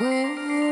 Ooh.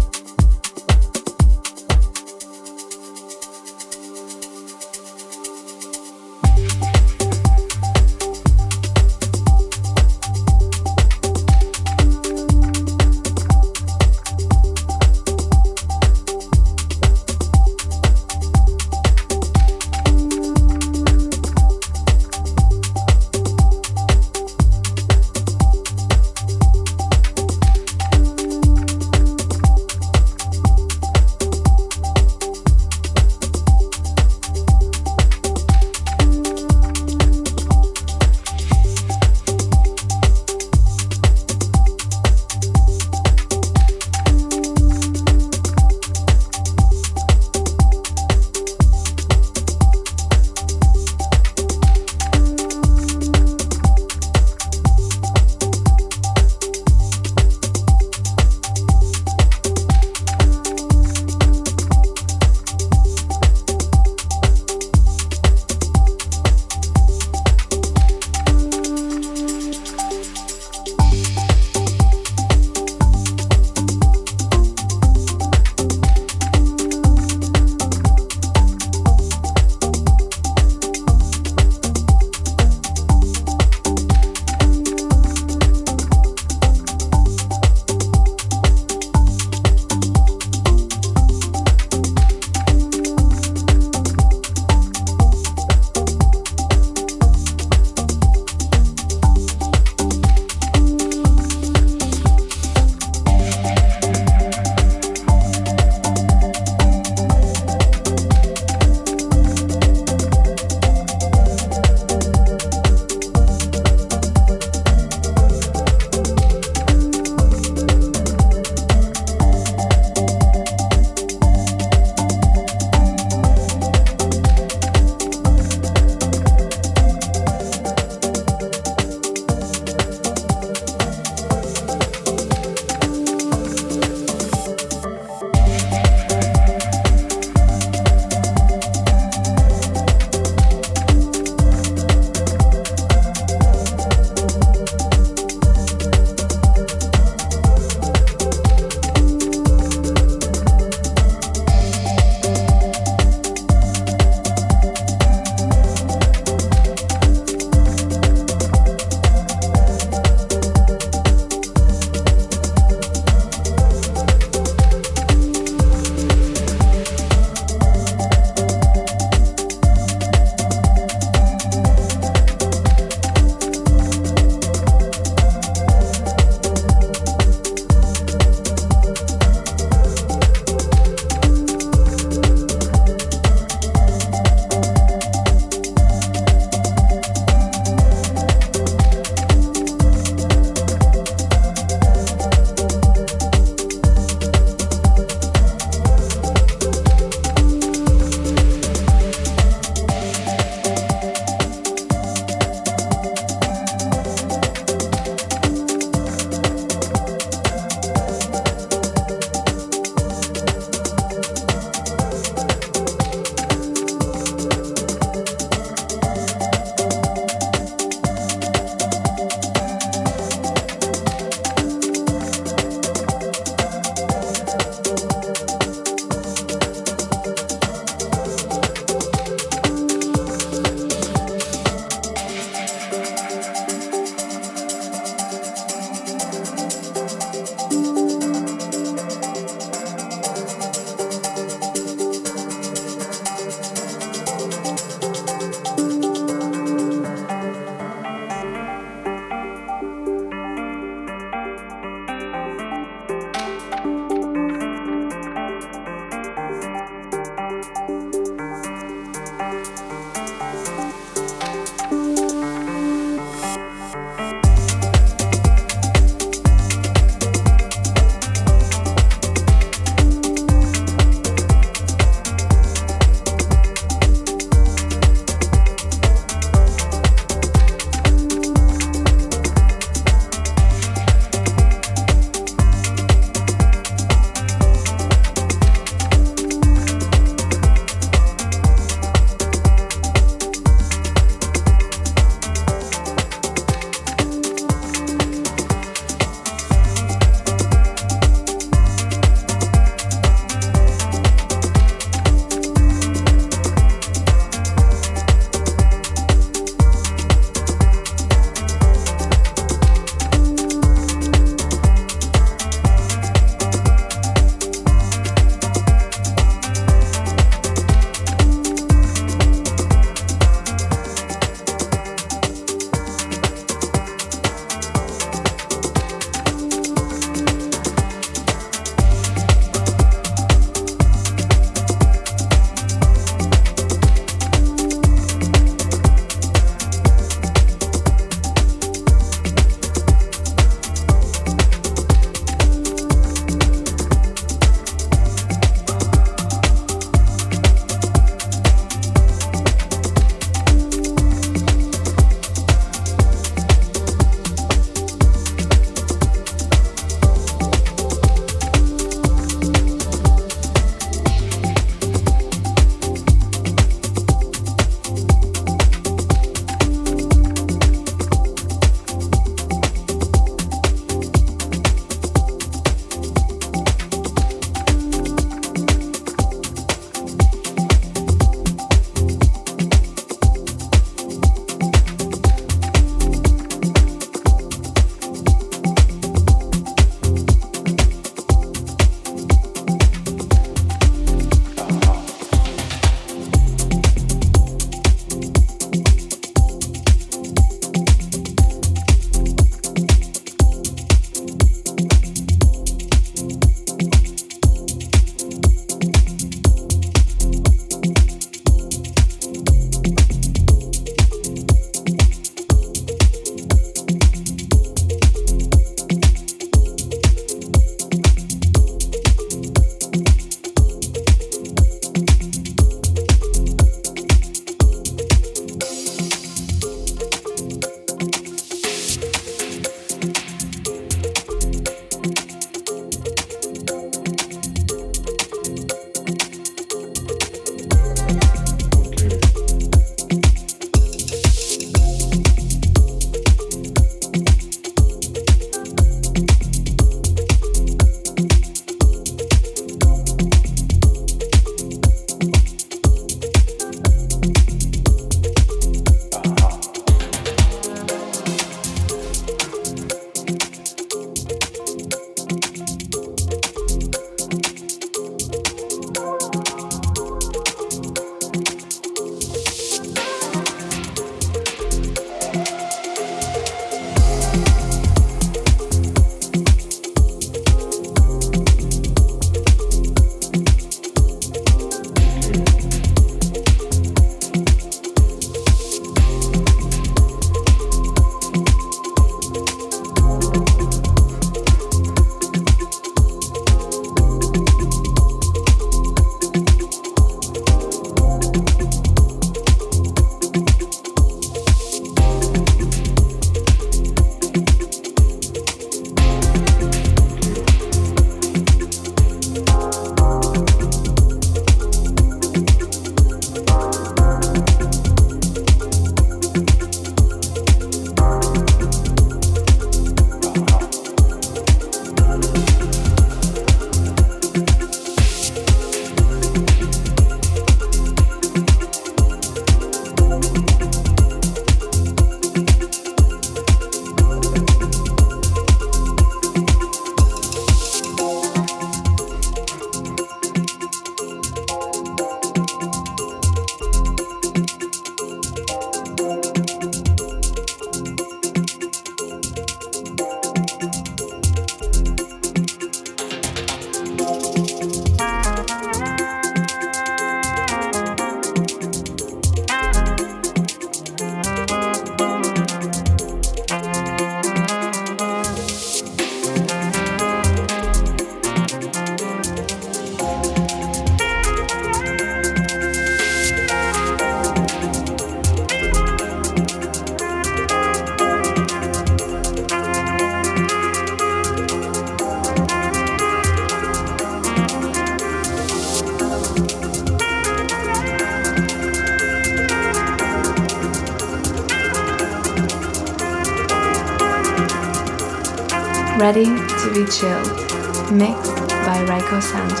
sounds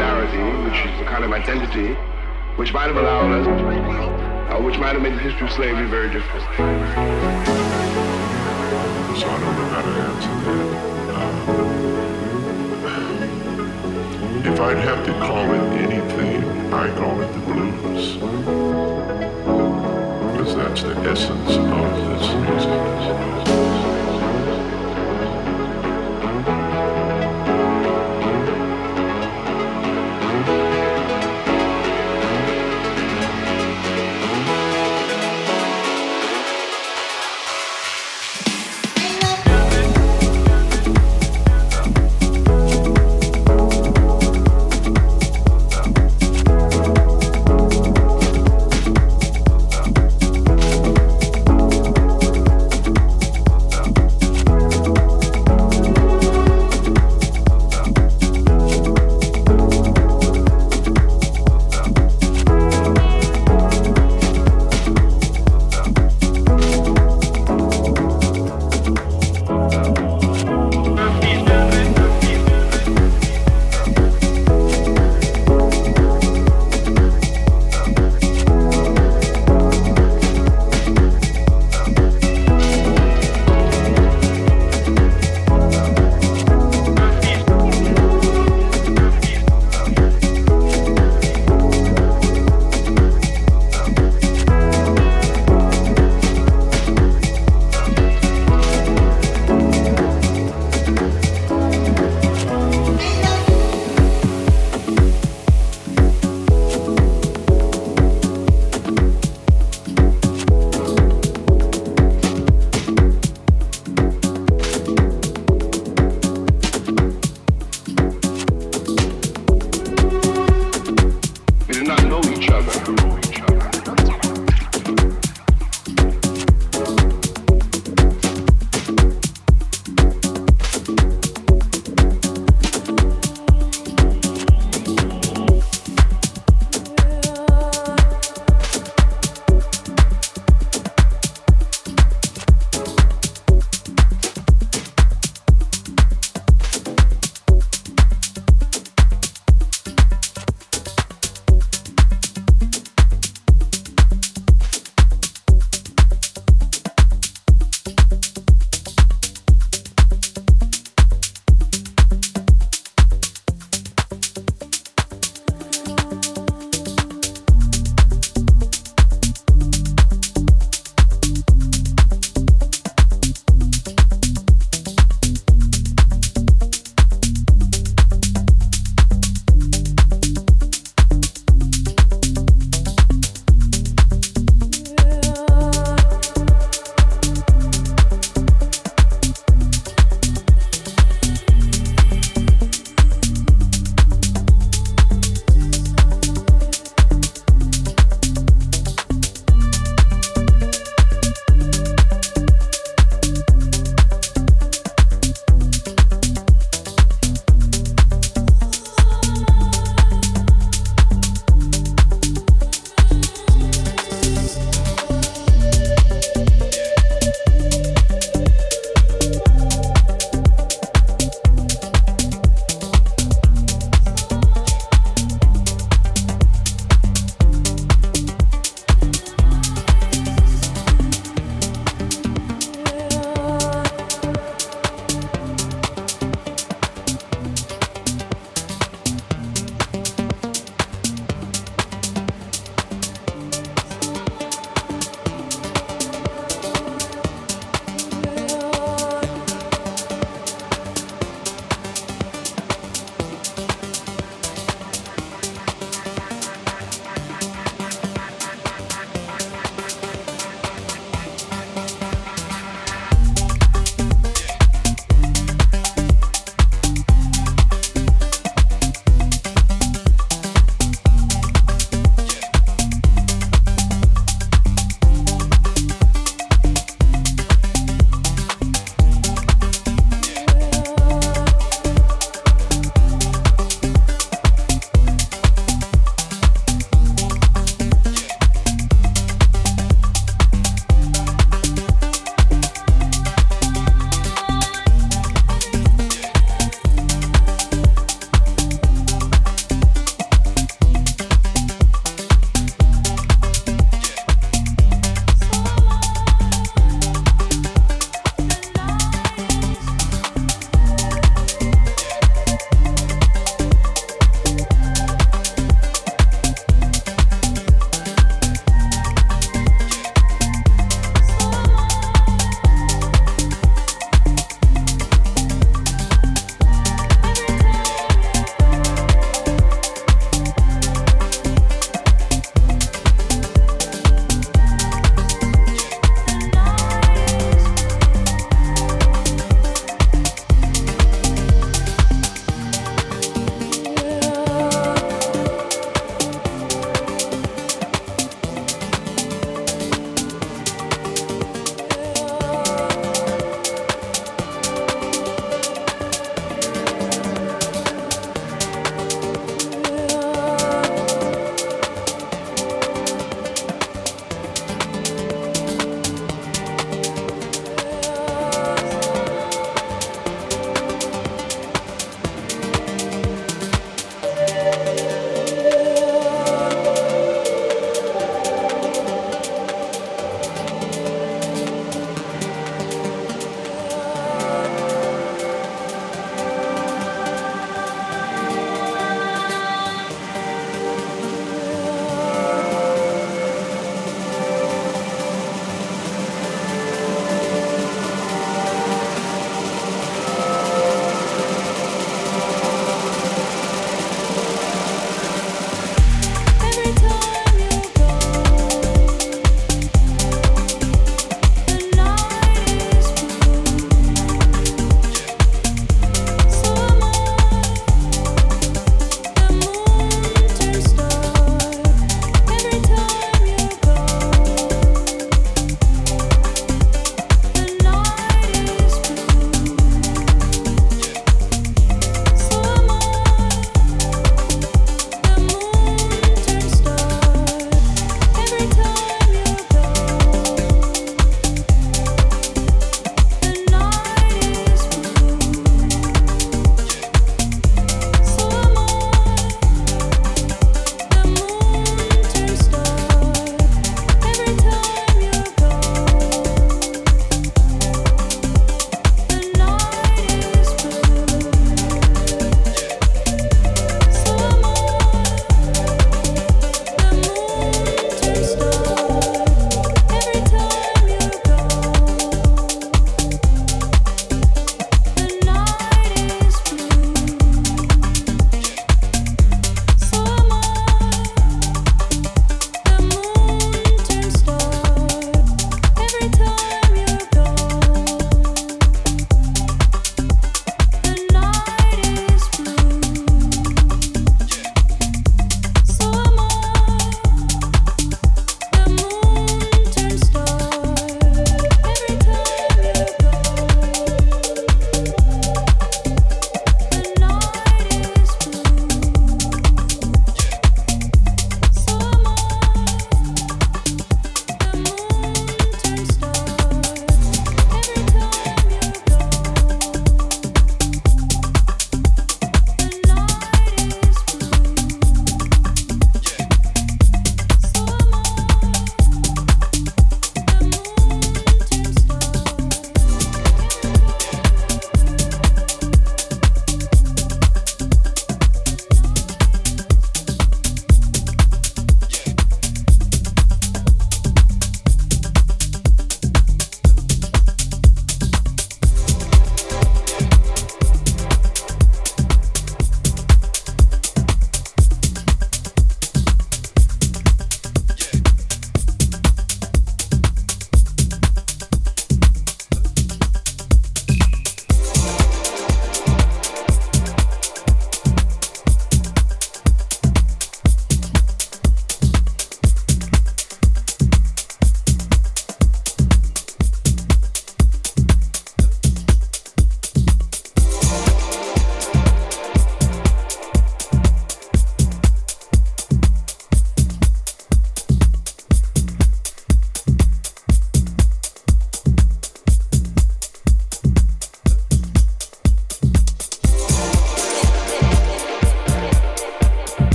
solidarity, which is a kind of identity, which might have allowed us, uh, which might have made the history of slavery very different. So I don't know how to answer that. Uh, if I'd have to call it anything, I call it the blues. Because that's the essence of this music.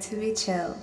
to be chill.